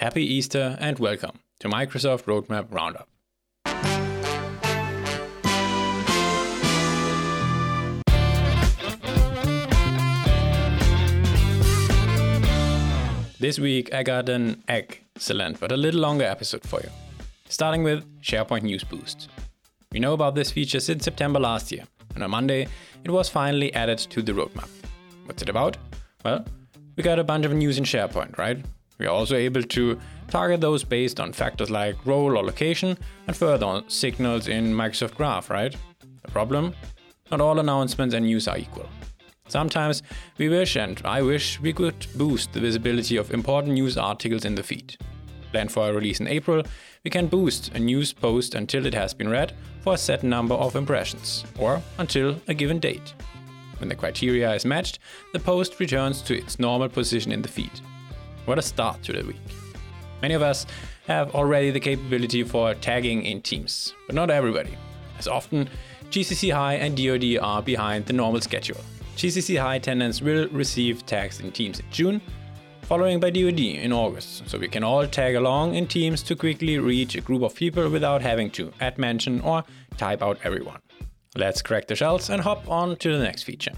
Happy Easter and welcome to Microsoft Roadmap Roundup. This week I got an excellent but a little longer episode for you, starting with SharePoint News Boost. We know about this feature since September last year, and on Monday it was finally added to the roadmap. What's it about? Well, we got a bunch of news in SharePoint, right? We are also able to target those based on factors like role or location and further on signals in Microsoft Graph, right? The problem? Not all announcements and news are equal. Sometimes we wish, and I wish, we could boost the visibility of important news articles in the feed. Planned for a release in April, we can boost a news post until it has been read for a set number of impressions, or until a given date. When the criteria is matched, the post returns to its normal position in the feed. What a start to the week. Many of us have already the capability for tagging in teams, but not everybody. As often, GCC High and DoD are behind the normal schedule. GCC High tenants will receive tags in teams in June, following by DoD in August, so we can all tag along in teams to quickly reach a group of people without having to add mention or type out everyone. Let's crack the shells and hop on to the next feature.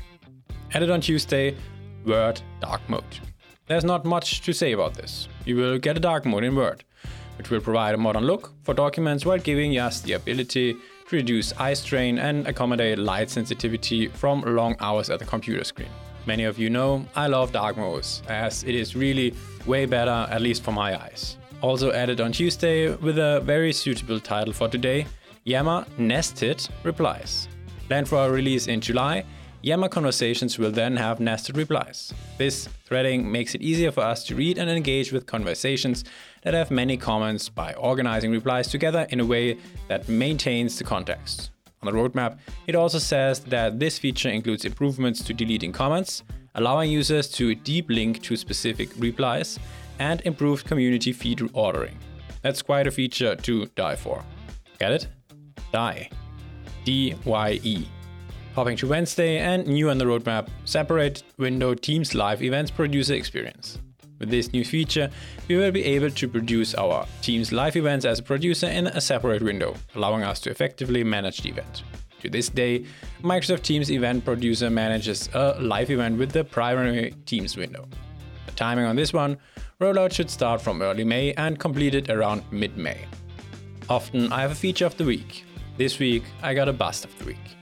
Added on Tuesday, Word Dark Mode. There's not much to say about this. You will get a dark mode in Word, which will provide a modern look for documents while giving us the ability to reduce eye strain and accommodate light sensitivity from long hours at the computer screen. Many of you know I love dark modes, as it is really way better, at least for my eyes. Also added on Tuesday with a very suitable title for today Yammer Nested Replies. Planned for a release in July, Yammer conversations will then have nested replies. This threading makes it easier for us to read and engage with conversations that have many comments by organizing replies together in a way that maintains the context. On the roadmap, it also says that this feature includes improvements to deleting comments, allowing users to deep link to specific replies, and improved community feed ordering. That's quite a feature to die for. Get it? Die. D Y E. Hopping to Wednesday and new on the roadmap, separate window Teams live events producer experience. With this new feature, we will be able to produce our Teams live events as a producer in a separate window, allowing us to effectively manage the event. To this day, Microsoft Teams Event Producer manages a live event with the primary Teams window. The timing on this one, rollout should start from early May and completed around mid May. Often I have a feature of the week. This week I got a bust of the week.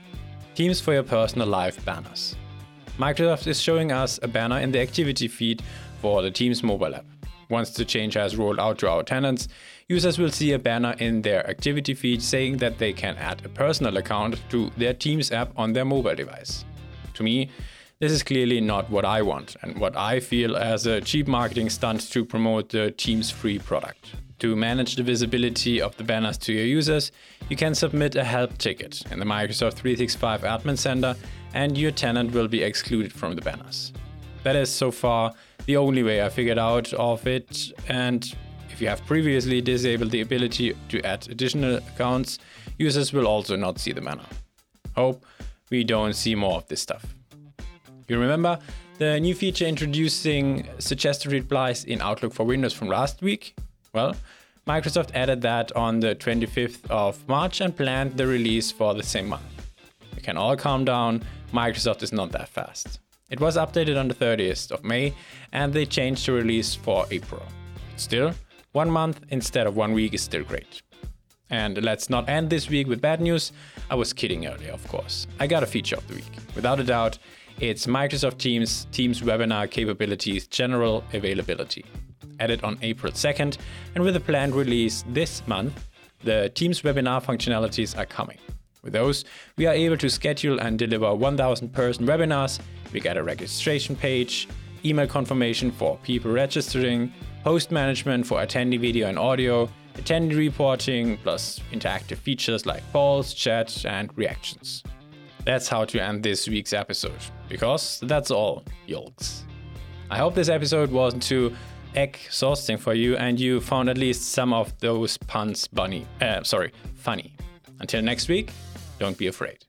Teams for your personal life banners. Microsoft is showing us a banner in the activity feed for the Teams mobile app. Once the change has rolled out to our tenants, users will see a banner in their activity feed saying that they can add a personal account to their Teams app on their mobile device. To me, this is clearly not what I want and what I feel as a cheap marketing stunt to promote the Teams free product. To manage the visibility of the banners to your users, you can submit a help ticket in the Microsoft 365 Admin Center, and your tenant will be excluded from the banners. That is so far the only way I figured out of it, and if you have previously disabled the ability to add additional accounts, users will also not see the banner. Hope we don't see more of this stuff. You remember the new feature introducing suggested replies in Outlook for Windows from last week? Well, Microsoft added that on the 25th of March and planned the release for the same month. We can all calm down, Microsoft is not that fast. It was updated on the 30th of May and they changed the release for April. Still, one month instead of one week is still great. And let's not end this week with bad news. I was kidding earlier, of course. I got a feature of the week. Without a doubt, it's Microsoft Teams Teams webinar capabilities general availability added on April 2nd, and with a planned release this month, the Teams webinar functionalities are coming. With those, we are able to schedule and deliver 1000 person webinars. We get a registration page, email confirmation for people registering, host management for attendee video and audio, attendee reporting, plus interactive features like polls, chat, and reactions. That's how to end this week's episode, because that's all, yolks. I hope this episode wasn't too exhausting for you and you found at least some of those puns bunny, uh, sorry, funny. Until next week, don't be afraid.